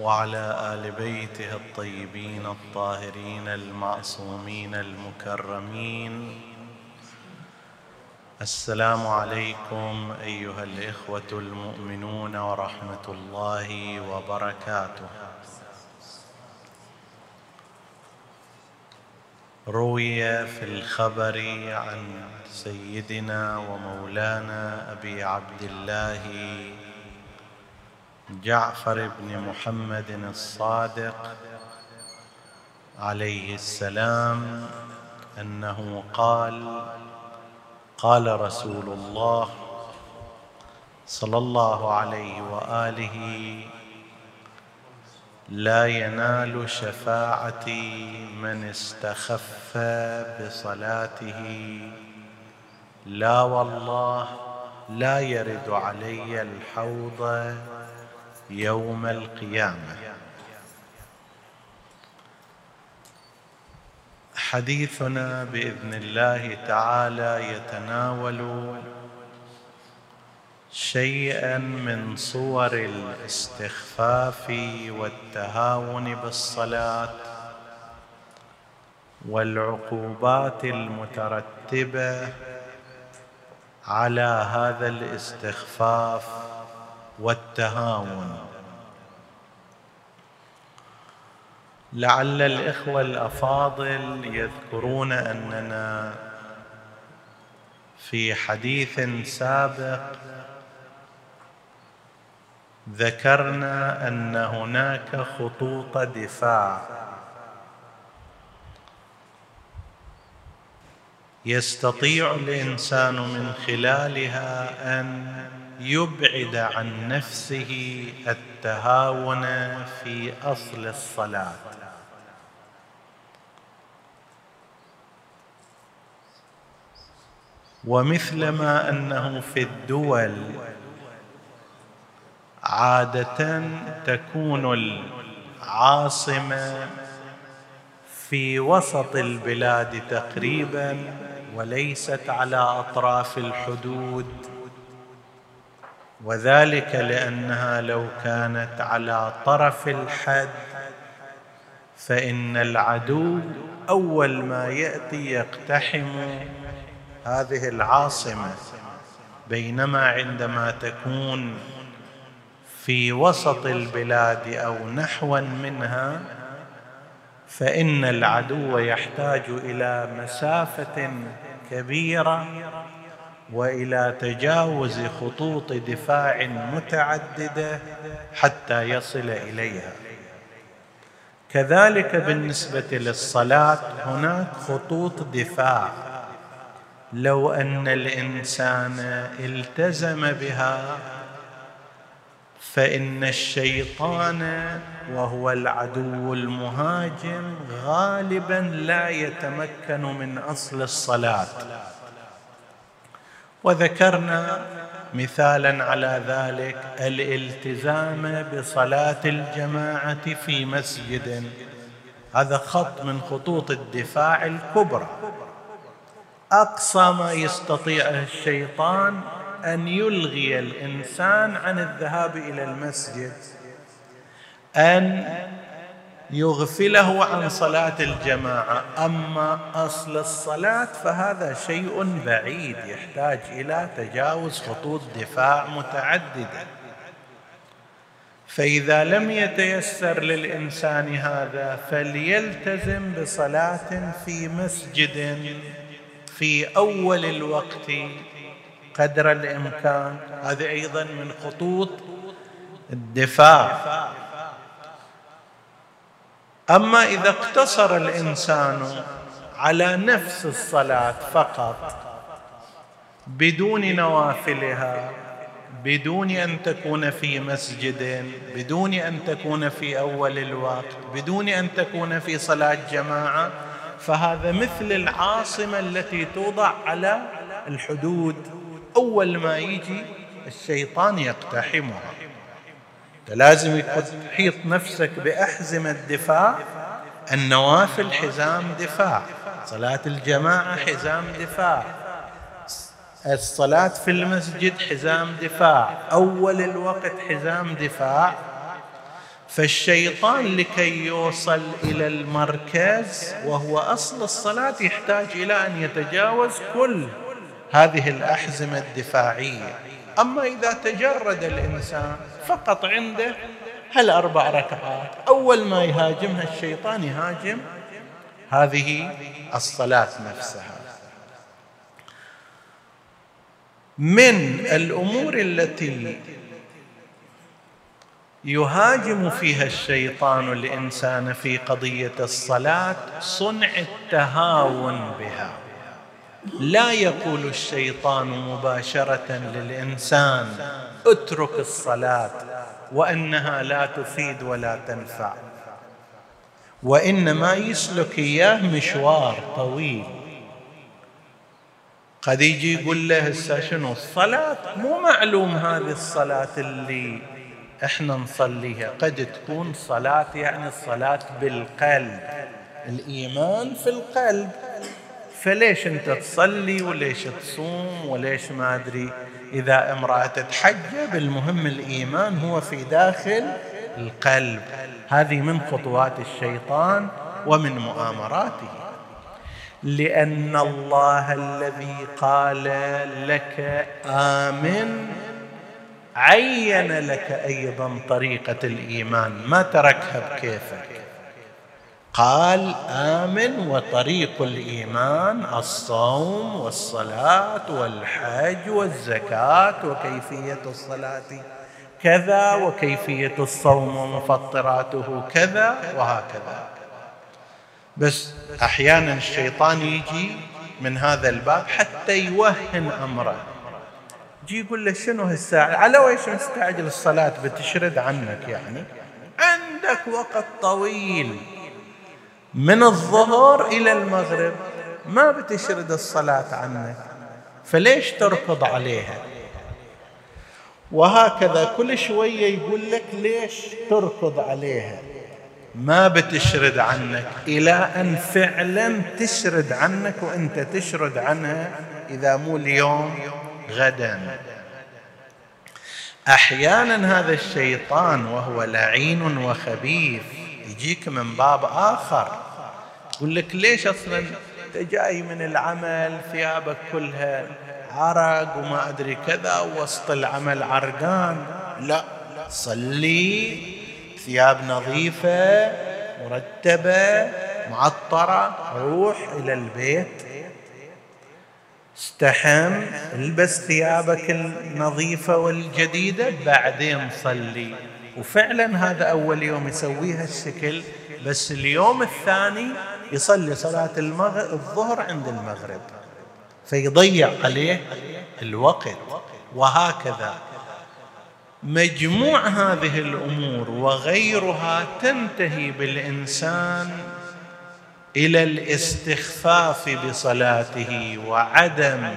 وعلى آل بيته الطيبين الطاهرين المعصومين المكرمين. السلام عليكم أيها الإخوة المؤمنون ورحمة الله وبركاته. روي في الخبر عن سيدنا ومولانا أبي عبد الله جعفر بن محمد الصادق عليه السلام أنه قال قال رسول الله صلى الله عليه وآله لا ينال شفاعتي من استخف بصلاته. لا والله لا يرد علي الحوض يوم القيامة. حديثنا بإذن الله تعالى يتناول شيئا من صور الاستخفاف والتهاون بالصلاة والعقوبات المترتبة على هذا الاستخفاف. والتهاون. لعل الإخوة الأفاضل يذكرون أننا في حديث سابق ذكرنا أن هناك خطوط دفاع. يستطيع الإنسان من خلالها أن يبعد عن نفسه التهاون في أصل الصلاة. ومثلما أنه في الدول عادة تكون العاصمة في وسط البلاد تقريبا وليست على أطراف الحدود. وذلك لأنها لو كانت على طرف الحد فإن العدو أول ما يأتي يقتحم هذه العاصمة بينما عندما تكون في وسط البلاد أو نحوا منها فإن العدو يحتاج إلى مسافة كبيرة وإلى تجاوز خطوط دفاع متعددة حتى يصل إليها. كذلك بالنسبة للصلاة هناك خطوط دفاع. لو أن الإنسان التزم بها فإن الشيطان وهو العدو المهاجم غالبا لا يتمكن من أصل الصلاة. وذكرنا مثالا على ذلك الالتزام بصلاة الجماعة في مسجد. هذا خط من خطوط الدفاع الكبرى. أقصى ما يستطيعه الشيطان أن يلغي الإنسان عن الذهاب إلى المسجد. أن يغفله عن صلاة الجماعة. أما أصل الصلاة فهذا شيء بعيد يحتاج إلى تجاوز خطوط دفاع متعددة. فإذا لم يتيسر للإنسان هذا فليلتزم بصلاة في مسجد في أول الوقت قدر الإمكان. هذه أيضا من خطوط الدفاع. أما إذا اقتصر الإنسان على نفس الصلاة فقط بدون نوافلها بدون أن تكون في مسجد بدون أن تكون في أول الوقت بدون أن تكون في صلاة جماعة فهذا مثل العاصمة التي توضع على الحدود. أول ما يجي الشيطان يقتحمها. لازم تحيط نفسك بأحزمة دفاع النوافل حزام دفاع صلاة الجماعة حزام دفاع الصلاة في المسجد حزام دفاع أول الوقت حزام دفاع فالشيطان لكي يوصل إلى المركز وهو أصل الصلاة يحتاج إلى أن يتجاوز كل هذه الأحزمة الدفاعية. أما إذا تجرد الإنسان فقط عنده هالأربع ركعات؟ أول ما يهاجمها الشيطان يهاجم. هذه الصلاة نفسها. من الأمور التي يهاجم فيها الشيطان الإنسان في قضية الصلاة صنع التهاون بها. لا يقول الشيطان مباشرة للإنسان اترك الصلاة وإنها لا تفيد ولا تنفع. وإنما يسلك إياه مشوار طويل. قد يجي يقول له هسه شنو الصلاة؟ مو معلوم هذه الصلاة اللي إحنا نصليها. قد تكون صلاة يعني الصلاة بالقلب الإيمان في القلب. فليش أنت تصلي وليش تصوم وليش ما أدري إذا امرأة تتحجب؟ المهم الإيمان هو في داخل القلب. هذه من خطوات الشيطان ومن مؤامراته. لأن الله الذي قال لك آمن عين لك أيضا طريقة الإيمان. ما تركها بكيفك. قال آمن وطريق الإيمان الصوم والصلاة والحج والزكاة وكيفية الصلاة. كذا وكيفية الصوم ومفطراته كذا وهكذا. بس أحيانا الشيطان يجي من هذا الباب حتى يوهن أمره. يجي يقول له شنو هالساعة؟ على ويش مستعجل الصلاة؟ بتشرد عنك يعني. عندك وقت طويل. من الظهر إلى المغرب ما بتشرد الصلاة عنك. فليش تركض عليها؟ وهكذا كل شوية يقول لك ليش تركض عليها؟ ما بتشرد عنك إلى أن فعلا تشرد عنك وأنت تشرد عنها إذا مو اليوم غدا. أحيانا هذا الشيطان وهو لعين وخبيث. يجيك من باب آخر. يقول لك ليش أصلا أنت جاي من العمل ثيابك كلها عرق وما أدري كذا وسط العمل عرقان. لا صلي ثياب نظيفة مرتبة معطرة روح إلى البيت. استحم البس ثيابك النظيفة والجديدة بعدين صلي. وفعلا هذا أول يوم يسويها الشكل بس اليوم الثاني يصلي صلاة المغرب الظهر عند المغرب. فيضيع عليه الوقت. وهكذا. مجموع هذه الأمور وغيرها تنتهي بالإنسان إلى الاستخفاف بصلاته وعدم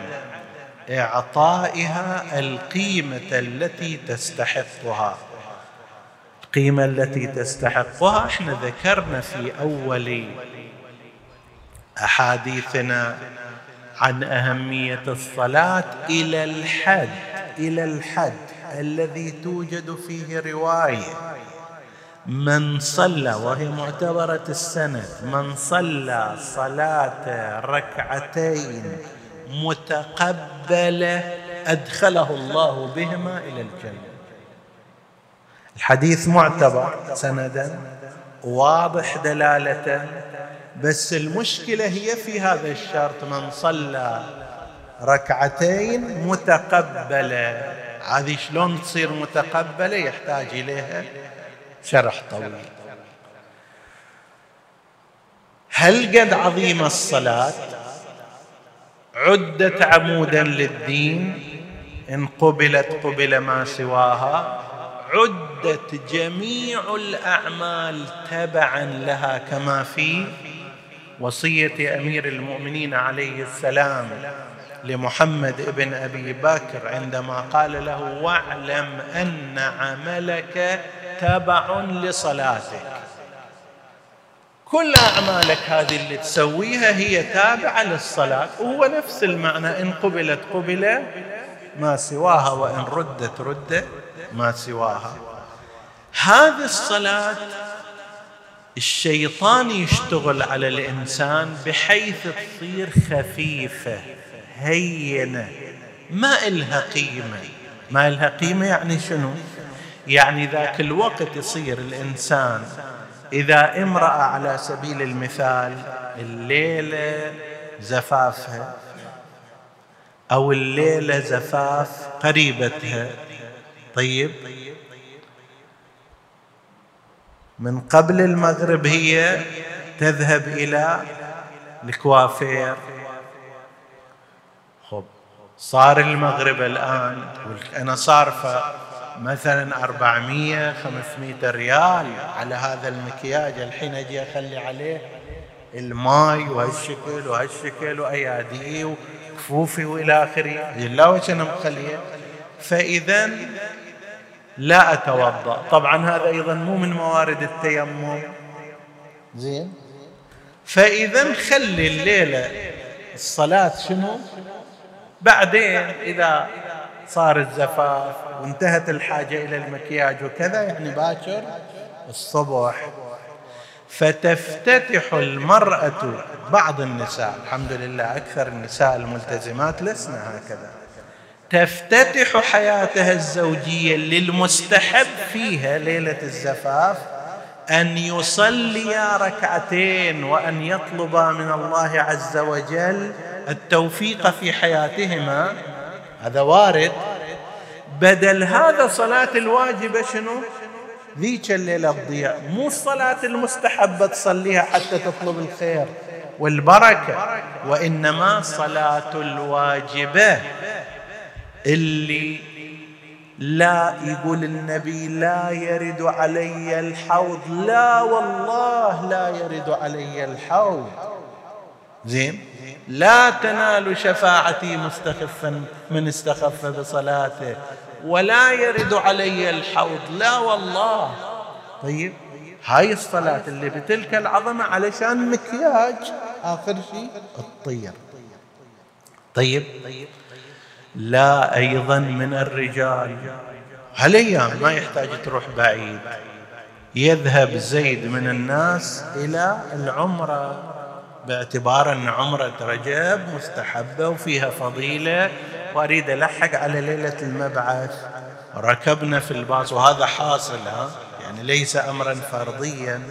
إعطائها القيمة التي تستحقها. القيمة التي تستحقها إحنا ذكرنا في أول أحاديثنا عن أهمية الصلاة إلى الحد إلى الحد الذي توجد فيه رواية. من صلى وهي معتبرة السند من صلى صلاة ركعتين متقبلة أدخله الله بهما إلى الجنة. الحديث معتبر سندا واضح دلالة. بس المشكلة هي في هذا الشرط من صلى ركعتين متقبلة. هذه شلون تصير متقبلة يحتاج إليها شرح طويل. هل قد عظيم الصلاة؟ عدت عمودا للدين؟ إن قبلت قبل ما سواها. عدت جميع الأعمال تبعا لها كما في وصية أمير المؤمنين عليه السلام لمحمد بن أبي بكر عندما قال له واعلم أن عملك تبع لصلاتك. كل أعمالك هذه اللي تسويها هي تابعة للصلاة. وهو نفس المعنى إن قبلت قبل ما سواها وإن ردت رد ما سواها هذه الصلاة الشيطان يشتغل على الإنسان بحيث تصير خفيفة هينة ما إلها قيمة. ما إلها قيمة يعني شنو؟ يعني ذاك الوقت يصير الإنسان إذا امرأة على سبيل المثال الليلة زفافها أو الليلة زفاف قريبتها طيب. من قبل المغرب هي تذهب إلى الكوافير. خب صار المغرب الآن أنا صارفة مثلا أربعمية خمسمائة ريال على هذا المكياج. الحين أجي أخلي عليه الماي وهالشكل وهالشكل وأيادي وكفوفي وإلى آخره. لا وش أنا مخليه. فإذا لا أتوضأ. طبعا هذا أيضا مو من موارد التيمم. زين. فإذا خلي الليلة الصلاة شنو؟ بعدين إذا صار الزفاف وانتهت الحاجة إلى المكياج وكذا يعني باكر الصبح. فتفتتح المرأة بعض النساء. الحمد لله أكثر النساء الملتزمات لسنا هكذا. تفتتح حياتها الزوجية للمستحب فيها ليلة الزفاف أن يصليا ركعتين وأن يطلبا من الله عز وجل التوفيق في حياتهما. هذا وارد. بدل هذا صلاة الواجبة شنو؟ ذيك الليلة تضيع. مو الصلاة المستحبة تصليها حتى تطلب الخير والبركة وإنما صلاة الواجبة. اللي لا يقول النبي لا يرد علي الحوض. لا والله لا يرد علي الحوض. زين؟ لا تنال شفاعتي مستخفا من استخف بصلاته. ولا يرد علي الحوض. لا والله. طيب هاي الصلاة اللي بتلك العظمة علشان مكياج. آخر شيء الطير. طيب لا أيضا من الرجال. هالأيام ما يحتاج تروح بعيد. يذهب زيد من الناس إلى العمرة. باعتبار أن عمرة رجب مستحبة وفيها فضيلة وأريد ألحق على ليلة المبعث. ركبنا في الباص وهذا حاصل ها؟ يعني ليس أمرا فرضيا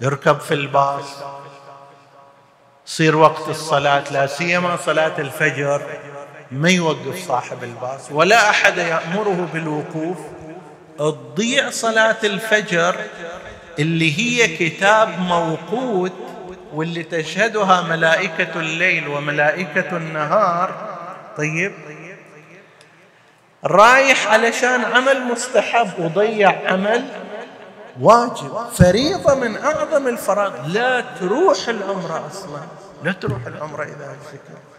يركب في الباص. صير وقت الصلاة لا سيما صلاة الفجر. ما يوقف صاحب الباص ولا أحد يأمره بالوقوف. تضيع صلاة الفجر اللي هي كتاب موقوت واللي تشهدها ملائكة الليل وملائكة النهار. طيب. رايح علشان عمل مستحب وضيع عمل واجب فريضة من أعظم الفرائض. لا تروح العمرة أصلا. لا تروح العمرة إذا الفكر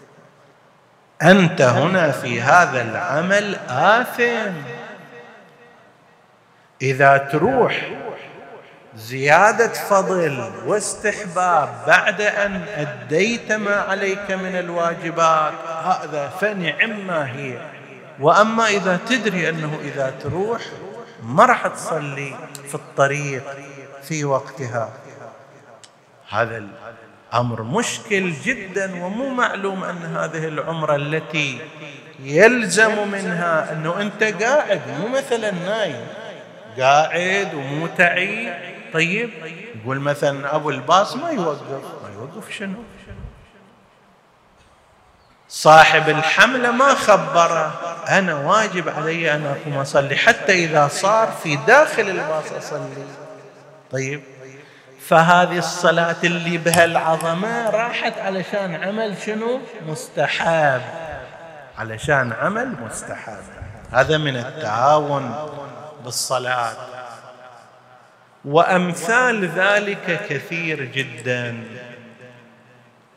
أنت هنا في هذا العمل آثم. إذا تروح زيادة فضل واستحباب بعد أن أديت ما عليك من الواجبات هذا فنعم ما هي. وأما إذا تدري أنه إذا تروح ما راح تصلي في الطريق في وقتها. هذا الامر مشكل جدا ومو معلوم أن هذه العمرة التي يلزم منها أنه أنت قاعد مو مثلا نايم قاعد ومتعي طيب يقول مثلا أبو الباص ما يوقف. ما يوقف شنو؟ صاحب الحملة ما خبره. أنا واجب علي أن أقوم أصلي حتى إذا صار في داخل الباص أصلي. طيب. فهذه الصلاة اللي بها العظمة راحت علشان عمل شنو؟ مستحب علشان عمل مستحب هذا من التعاون بالصلاة. وأمثال ذلك كثير جدا.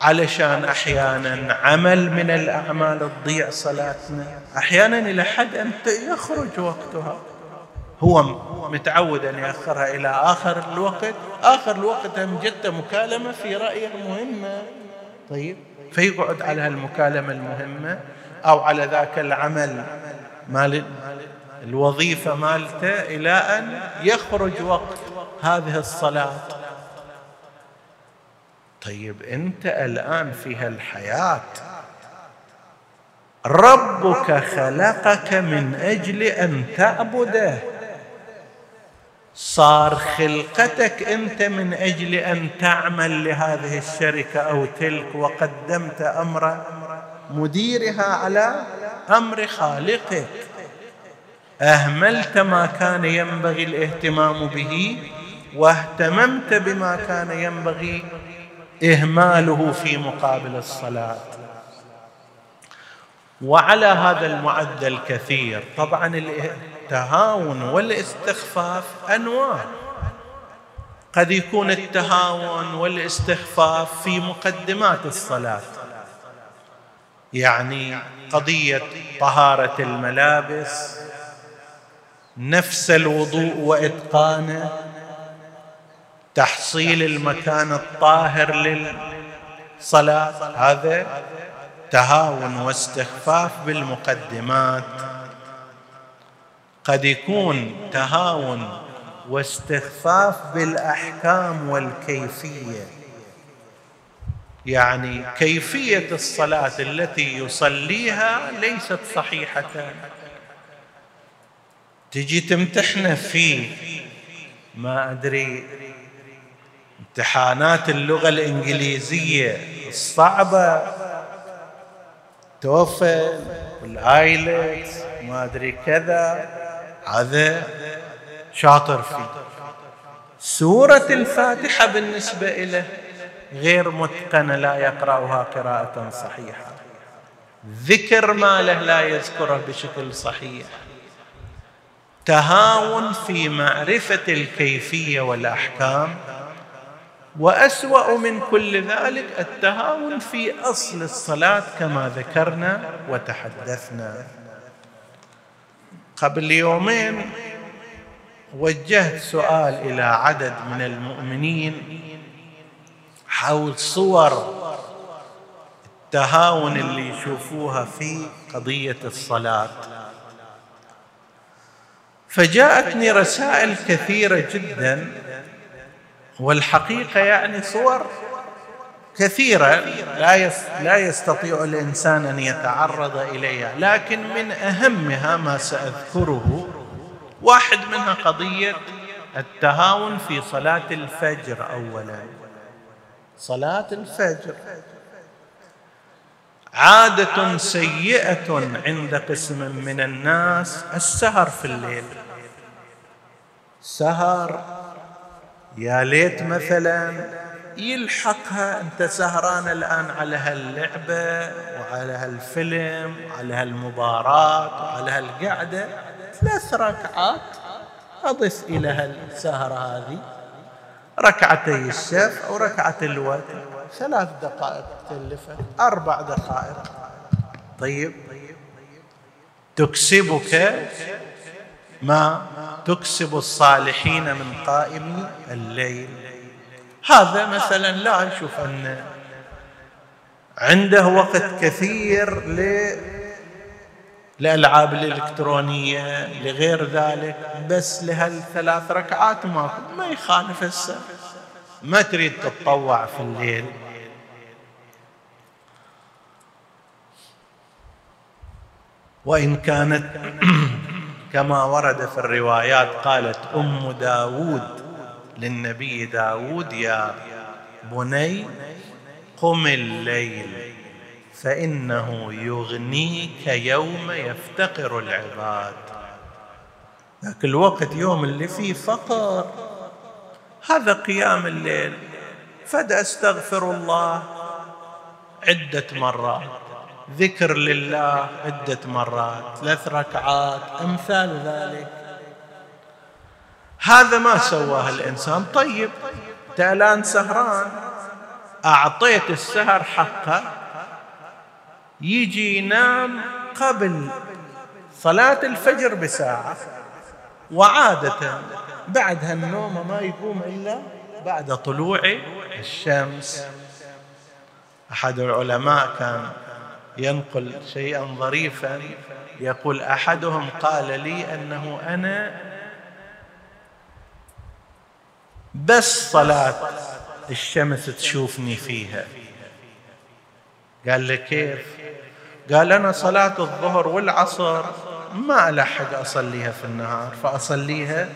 علشان أحيانا عمل من الأعمال تضيع صلاتنا. أحيانا إلى حد ان يخرج وقتها. هو متعود أن يأخرها إلى آخر الوقت. آخر الوقت هم جت مكالمة في رايه مهمه طيب. فيقعد على هالمكالمة المهمة أو على ذاك العمل مال الوظيفة مالته إلى أن يخرج وقت هذه الصلاة. طيب أنت الآن في هالحياة ربك خلقك من أجل أن تعبده. صار خلقتك انت من أجل ان تعمل لهذه الشركة أو تلك وقدمت أمر مديرها على أمر خالقك. أهملت ما كان ينبغي الاهتمام به واهتممت بما كان ينبغي إهماله في مقابل الصلاة. وعلى هذا المعدل كثير. طبعا التهاون والاستخفاف أنواع. قد يكون التهاون والاستخفاف في مقدمات الصلاة. يعني قضية طهارة الملابس نفس الوضوء وإتقانه تحصيل المكان الطاهر للصلاة. هذا تهاون واستخفاف بالمقدمات قد يكون تهاون واستخفاف بالأحكام والكيفية. يعني كيفية الصلاة التي يصليها ليست صحيحة. تجي تمتحنه في ما أدري. امتحانات اللغة الإنجليزية الصعبة. توفل والآيلتس ما أدري كذا. هذا شاطر فيه. سورة الفاتحة بالنسبة له غير متقنة لا يقرأها قراءة صحيحة. ذكر ماله لا يذكره بشكل صحيح. تهاون في معرفة الكيفية والأحكام. وأسوأ من كل ذلك التهاون في أصل الصلاة كما ذكرنا وتحدثنا. قبل يومين وجهت سؤال إلى عدد من المؤمنين حول صور التهاون اللي يشوفوها في قضية الصلاة. فجاءتني رسائل كثيرة جدا والحقيقة يعني صور كثيرة لا لا يستطيع الإنسان أن يتعرض إليها لكن من أهمها ما سأذكره واحد منها قضية التهاون في صلاة الفجر اولا. صلاة الفجر. عادة سيئة عند قسم من الناس السهر في الليل. سهر يا ليت مثلا يلحقها. انت سهران الآن على هاللعبة وعلى هالفيلم وعلى هالمباراة وعلى هالقعدة. ثلاث ركعات أضف إلى هالسهرة هذه. ركعتي الشف أو ركعة الوتر. ثلاث دقائق تلفت أربع دقائق. طيب. تكسبك ما تكسب الصالحين من قائم الليل. هذا مثلا لا أشوف أن عنده وقت كثير ل الالعاب الإلكترونية لغير ذلك بس لهالثلاث ركعات ما ما يخالف السر. ما تريد تتطوع في الليل. وإن كانت كما ورد في الروايات قالت أم داود للنبي داود يا بني قم الليل فإنه يغنيك يوم يفتقر العباد. ذاك الوقت يوم اللي فيه فقر. هذا قيام الليل فد أستغفر الله عدة مرات. ذكر لله عدة مرات ثلاث ركعات أمثال ذلك. هذا ما سواه الإنسان. طيب الآن سهران أعطيت السهر حقه يجي ينام قبل صلاة الفجر بساعة وعادة بعد هالنوم ما يقوم إلا بعد طلوع الشمس. أحد العلماء كان ينقل شيئا ظريفا يقول أحدهم قال لي أنه أنا بس صلاة الشمس تشوفني فيها. قال له كيف؟ قال أنا صلاة الظهر والعصر ما ألحق أصليها في النهار فأصليها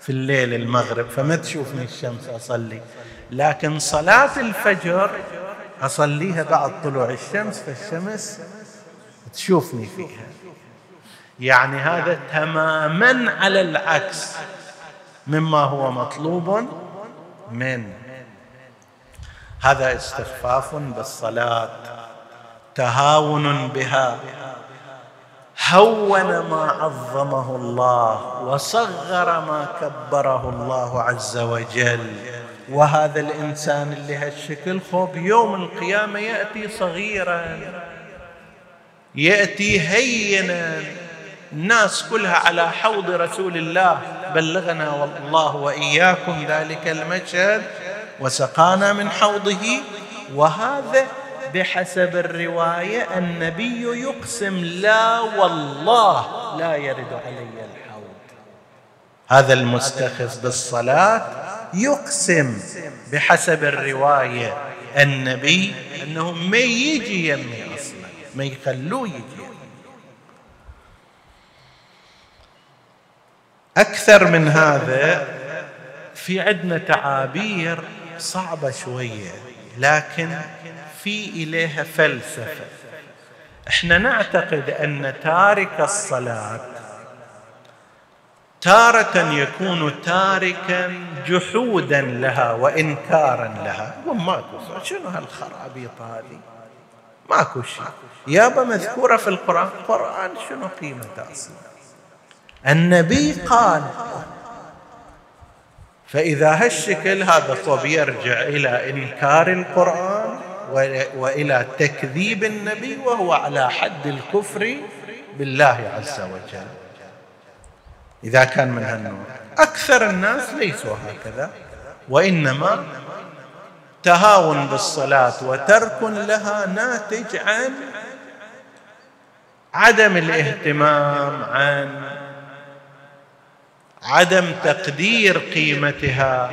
في الليل المغرب فما تشوفني الشمس أصلي. لكن صلاة الفجر أصليها بعد طلوع الشمس فالشمس تشوفني فيها. يعني هذا تماما على العكس. مما هو مطلوب من. هذا استخفاف بالصلاة. تهاون بها. هون ما عظمه الله وصغر ما كبره الله عز وجل. وهذا الإنسان اللي هالشكل خوب يوم القيامة يأتي صغيرا. يأتي هينا. الناس كلها على حوض رسول الله. بلغنا الله وإياكم ذلك المشهد وسقانا من حوضه وهذا بحسب الرواية النبي يقسم لا والله لا يرد علي الحوض. هذا المستخف بالصلاة يقسم بحسب الرواية النبي أنه ما يجي يمي أصلا ما يخلوه يجي. أكثر من هذا في عندنا تعابير صعبة شوية لكن في إليها فلسفة. إحنا نعتقد أن تارك الصلاة تارة يكون تاركا جحودا لها وإنكارا لها. وماكو شنو هالخرابيط هذه؟ ماكو شيء. يابا مذكورة في القرآن. القرآن شنو قيمته أصلا؟ النبي قال فإذا هالشكل هذا صوب يرجع إلى إنكار القرآن وإلى تكذيب النبي وهو على حد الكفر بالله عز وجل. إذا كان من هالنوع. أكثر الناس ليسوا هكذا وإنما تهاون بالصلاة وترك لها ناتج عن عدم الاهتمام عن عدم تقدير قيمتها.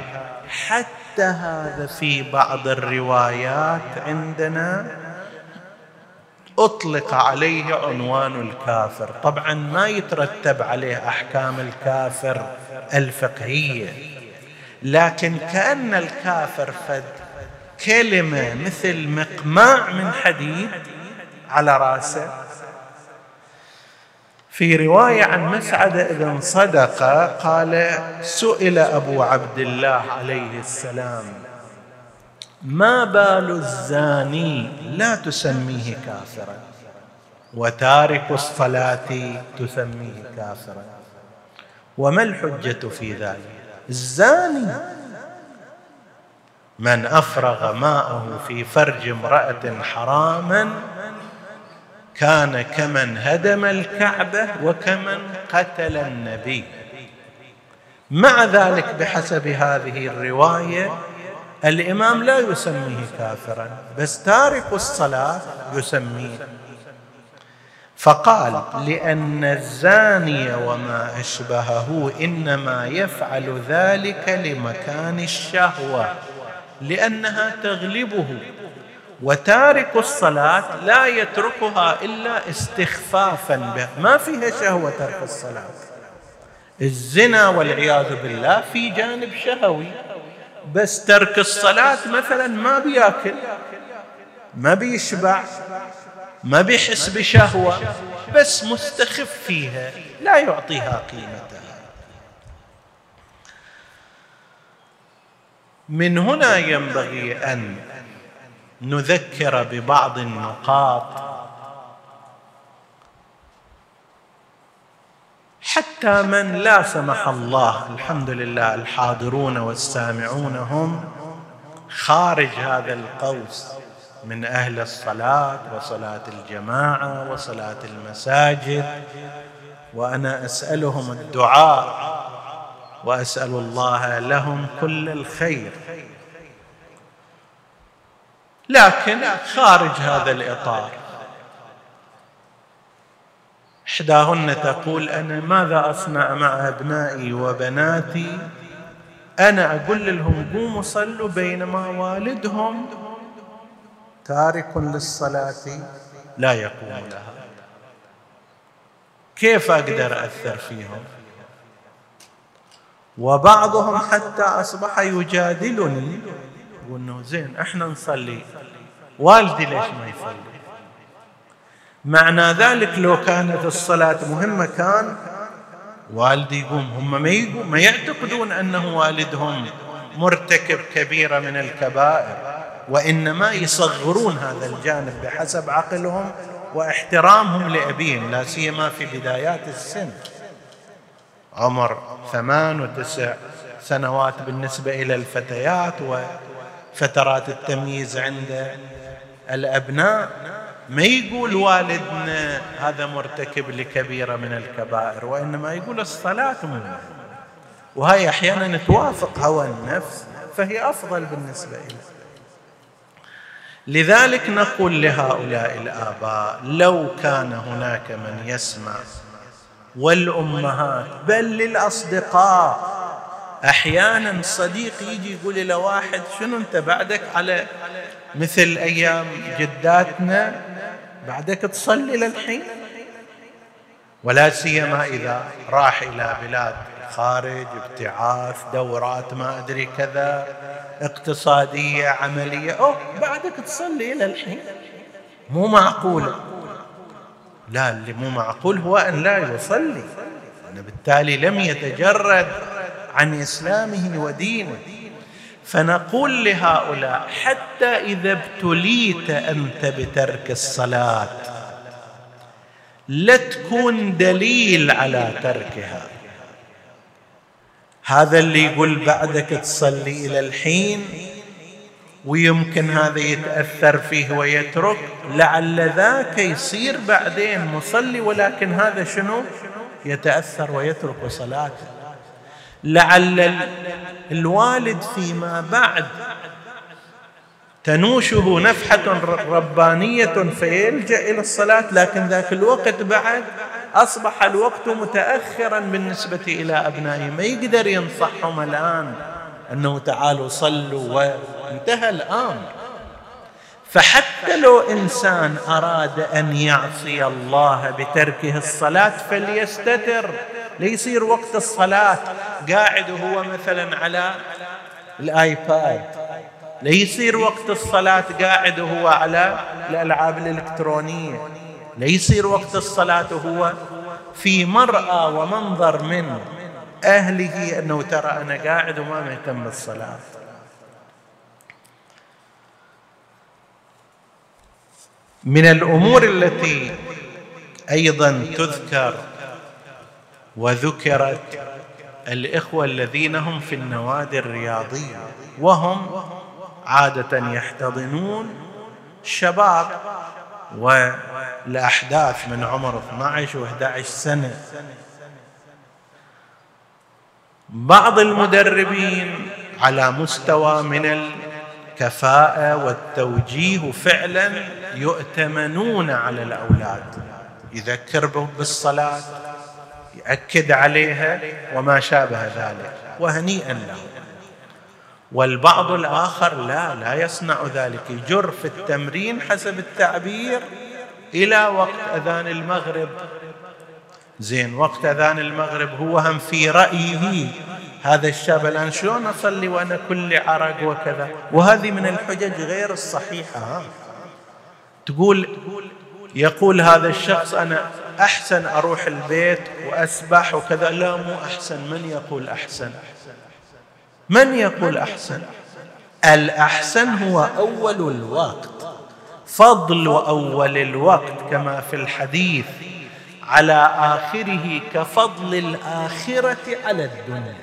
حتى هذا في بعض الروايات عندنا أطلق عليه عنوان الكافر. طبعا ما يترتب عليه أحكام الكافر الفقهية لكن كأن الكافر فد كلمة مثل مقماع من حديد على رأسه في رواية عن مسعد بن صدق قال سئل أبو عبد الله عليه السلام ما بال الزاني لا تسميه كافرا وتارك الصلاة تسميه كافرا وما الحجة في ذلك؟ الزاني من أفرغ ماءه في فرج امرأة حراما كان كمن هدم الكعبة وكمن قتل النبي. مع ذلك بحسب هذه الرواية الإمام لا يسميه كافرا بس تارك الصلاة يسميه. فقال لأن الزاني وما أشبهه إنما يفعل ذلك لمكان الشهوة لأنها تغلبه وتارك الصلاة لا يتركها إلا استخفافا بها. ما فيها شهوة ترك الصلاة. الزنا والعياذ بالله في جانب شهوي. بس ترك الصلاة مثلا ما بيأكل ما بيشبع ما بيحس بشهوة بس مستخف فيها لا يعطيها قيمتها. من هنا ينبغي أن نذكر ببعض النقاط. حتى من لا سمح الله الحمد لله الحاضرون والسامعون هم خارج هذا القوس من أهل الصلاة وصلاة الجماعة وصلاة المساجد. وأنا أسألهم الدعاء وأسأل الله لهم كل الخير. لكن خارج هذا الإطار. إحداهن تقول أنا ماذا أصنع مع أبنائي وبناتي؟ أنا أقول لهم قوموا صلوا بينما والدهم. تارك للصلاة لا يقوم لها. كيف أقدر أثر فيهم؟ وبعضهم حتى أصبح يجادلني. يقول انه زين إحنا نصلي. والدي ليش ما يصلي؟ معنى ذلك لو كانت الصلاة مهمة كان والدي يقوم. هم ما يقوم ما يعتقدون أنه والدهم مرتكب كبيرة من الكبائر وإنما يصغرون هذا الجانب بحسب عقلهم واحترامهم لأبيهم لا سيما في بدايات السن. عمر ثمان وتسع سنوات بالنسبة إلى الفتيات وفترات التمييز عند الأبناء. ما يقول والدنا هذا مرتكب لكبيرة من الكبائر وإنما يقول الصلاة مهمة. وهي أحيانا توافق هوى النفس فهي أفضل بالنسبة إليه لذلك نقول لهؤلاء الآباء لو كان هناك من يسمع والأمهات بل للأصدقاء أحيانا صديق يجي يقول إلى واحد شنو أنت بعدك على مثل أيام جداتنا؟ بعدك تصلي للحين ولا سيما إذا راح إلى بلاد خارج ابتعاث دورات ما أدري كذا اقتصادية عملية. أوه بعدك تصلي إلى الحين. مو معقولة لا اللي مو معقول هو أن لا يصلي. بالتالي لم يتجرد. عن إسلامه ودينه. فنقول لهؤلاء حتى إذا ابتليت أنت بترك الصلاة لا تكون دليل على تركها. هذا اللي يقول بعدك تصلي إلى الحين ويمكن هذا يتأثر فيه ويترك لعل ذاك يصير بعدين مصلي ولكن هذا شنو؟ يتأثر ويترك صلاته. لعل الوالد فيما بعد. تنوشه نفحة ربانية فيلجأ إلى الصلاة لكن ذاك الوقت بعد أصبح الوقت متأخرا بالنسبة إلى أبنائه. ما يقدر ينصحهم الآن أنه تعالوا صلوا وانتهى الأمر فحتى لو إنسان أراد أن يعصي الله بتركه الصلاة فليستتر. ليصير وقت الصلاة. قاعد وهو مثلا على الآيباد. ليصير وقت الصلاة قاعد وهو على الألعاب الإلكترونية. ليصير وقت الصلاة وهو في مرأى ومنظر من أهله. أنه ترى أنا قاعد وما مهتم بالصلاة. من الأمور التي أيضا تذكر وذكرت الإخوة الذين هم في النوادي الرياضية وهم عادة يحتضنون الشباب والأحداث من عمر 12 و11 سنة. بعض المدربين على مستوى من الكفاءة والتوجيه فعلا يؤتمنون على الأولاد يذكر بالصلاة يأكد عليها وما شابه ذلك وهنيئا له. والبعض الآخر لا لا يصنع ذلك. يجر في التمرين حسب التعبير إلى وقت أذان المغرب. زين وقت أذان المغرب هو هم في رأيه. هذا الشاب الآن شلون أصلي وأنا كل عرق وكذا؟ وهذه من الحجج غير الصحيحة. تقول يقول هذا الشخص أنا أحسن أروح البيت وأسبح وكذا. لا مو أحسن. من يقول أحسن؟ من يقول أحسن؟ الأحسن هو أول الوقت فضل اول الوقت كما في الحديث على آخره كفضل الآخرة على الدنيا.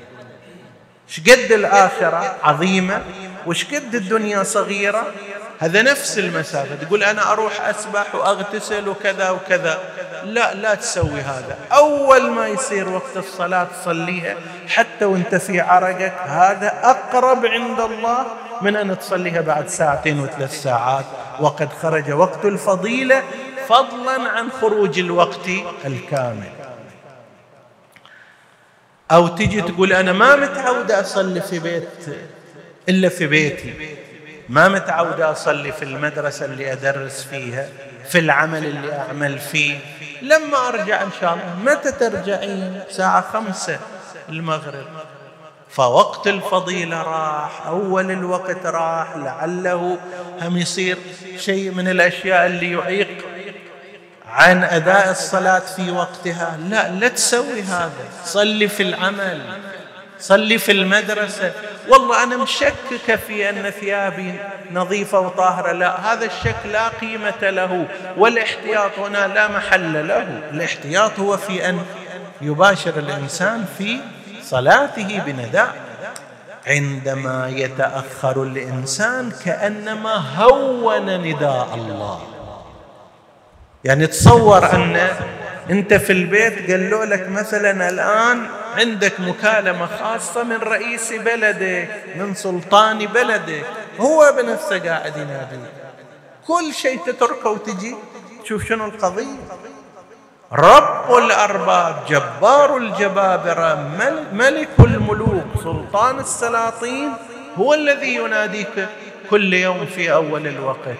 شقد الآخرة عظيمة وشقد الدنيا صغيرة هذا نفس المسافة. تقول أنا أروح أسبح وأغتسل وكذا وكذا. لا لا تسوي هذا. أول ما يصير وقت الصلاة تصليها حتى وأنت في عرقك هذا أقرب عند الله من أن تصليها بعد ساعتين وثلاث ساعات. وقد خرج وقت الفضيلة فضلا عن خروج الوقت الكامل. أو تجي تقول أنا ما متعود أصلي في بيت إلا في بيتي. ما متعود أصلي في المدرسة اللي أدرس فيها في العمل اللي أعمل فيه. لما أرجع إن شاء الله متى ترجعين؟ ساعة خمسة المغرب. فوقت الفضيلة راح أول الوقت راح لعله هم يصير شيء من الأشياء اللي يعيق. عن أداء الصلاة في وقتها لا لا تسوي هذا. صلي في العمل صلي في المدرسة. والله أنا مشككة في أن ثيابي نظيفة وطاهرة. لا هذا الشك لا قيمة له والاحتياط هنا لا محل له. الاحتياط هو في أن يباشر الإنسان في صلاته بنداء. عندما يتأخر الإنسان كأنما هون نداء الله. يعني تصور أن أنت في البيت قالوا لك مثلا الآن عندك مكالمة خاصة من رئيس بلدك من سلطان بلدك هو بنفسه قاعد يناديك كل شيء تتركه وتجي. شوف شنو القضية. رب الأرباب جبار الجبابرة ملك الملوك سلطان السلاطين هو الذي يناديك كل يوم في أول الوقت.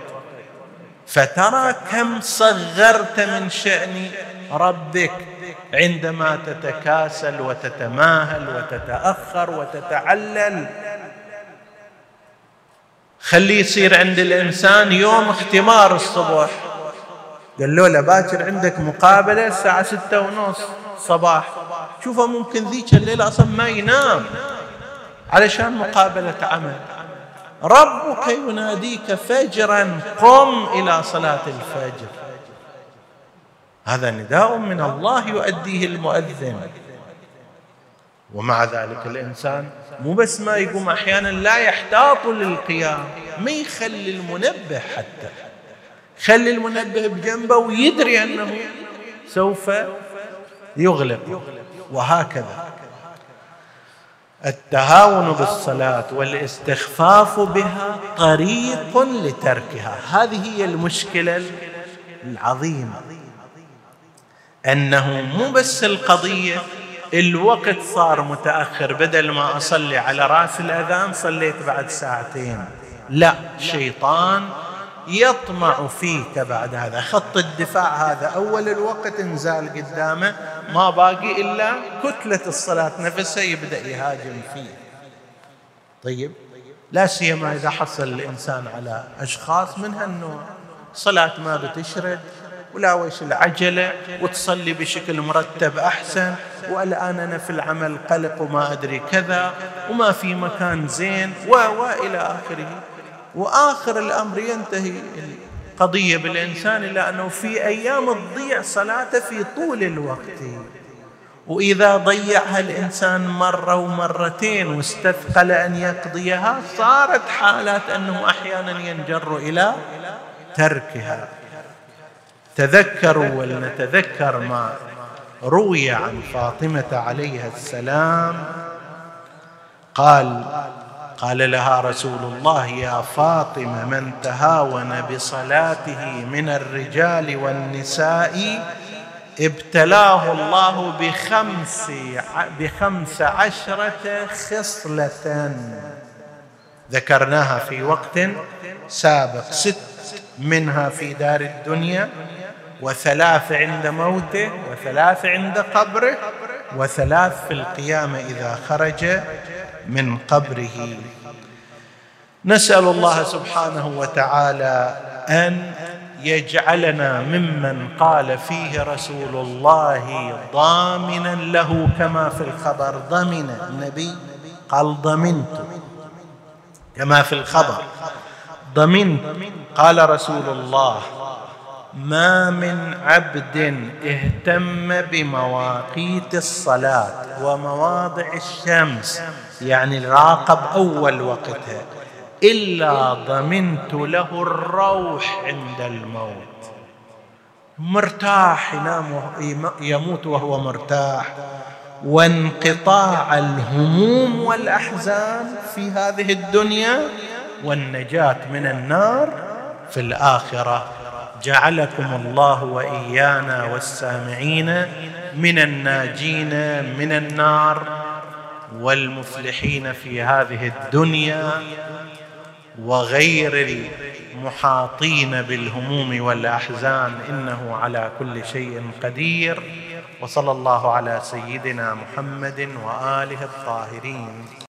فترى كم صغرت من شأن ربك. عندما تتكاسل وتتماهل وتتأخر وتتعلل. خليه يصير عند الإنسان يوم اختمار الصبح. قال له له باكر عندك مقابلة الساعة ستة ونص صباح. شوفه ممكن ذيك الليلة أصلا ما ينام. علشان مقابلة عمل. ربك يناديك فجرا قم إلى صلاة الفجر. هذا نداء من الله يؤديه المؤذن. ومع ذلك الإنسان مو بس ما يقوم أحيانا لا يحتاط للقيام. ما يخلي المنبه حتى. خلي المنبه بجنبه ويدري أنه سوف يغلق. وهكذا. التهاون بالصلاة والاستخفاف بها طريق لتركها. هذه هي المشكلة العظيمة. أنه مو بس القضية الوقت صار متأخر. بدل ما أصلي على رأس الأذان صليت بعد ساعتين. لا شيطان يطمع فيك بعد هذا. خط الدفاع هذا أول الوقت انزال قدامه. ما باقي إلا كتلة الصلاة. نفسها يبدأ يهاجم فيه. طيب؟ لا سيما إذا حصل الإنسان على أشخاص من هالنوع. صلاة ما بتشرد. ولا وش العجلة وتصلي بشكل مرتب أحسن والآن أنا في العمل قلق وما أدري كذا وما في مكان زين وإلى آخره. وآخر الأمر ينتهي القضية بالإنسان إلى أنه في أيام تضيع صلاته في طول الوقت. وإذا ضيعها الإنسان مرة ومرتين واستثقل أن يقضيها صارت حالات أنه أحيانا ينجر إلى تركها. تذكروا ولنتذكر ما روي عن فاطمة عليها السلام. قال قال لها رسول الله يا فاطمة من تهاون بصلاته من الرجال والنساء ابتلاه الله بخمس بخمس عشرة خصلة. ذكرناها في وقت سابق ست منها في دار الدنيا. وثلاث عند موته وثلاث عند قبره وثلاث في القيامة إذا خرج من قبره. نسأل الله سبحانه وتعالى أن يجعلنا ممن قال فيه رسول الله ضامنا له كما في الخبر ضمن. النبي قال ضمنت كما في الخبر ضمنت. قال رسول الله ما من عبد اهتم بمواقيت الصلاة ومواضع الشمس يعني راقب أول وقتها إلا ضمنت له الروح عند الموت. مرتاح ينام يموت وهو مرتاح. وانقطاع الهموم والأحزان في هذه الدنيا والنجاة من النار في الآخرة. جعلكم الله وإيانا والسامعين من الناجين من النار والمفلحين في هذه الدنيا وغير المحاطين بالهموم والأحزان إنه على كل شيء قدير وصلى الله على سيدنا محمد وآله الطاهرين.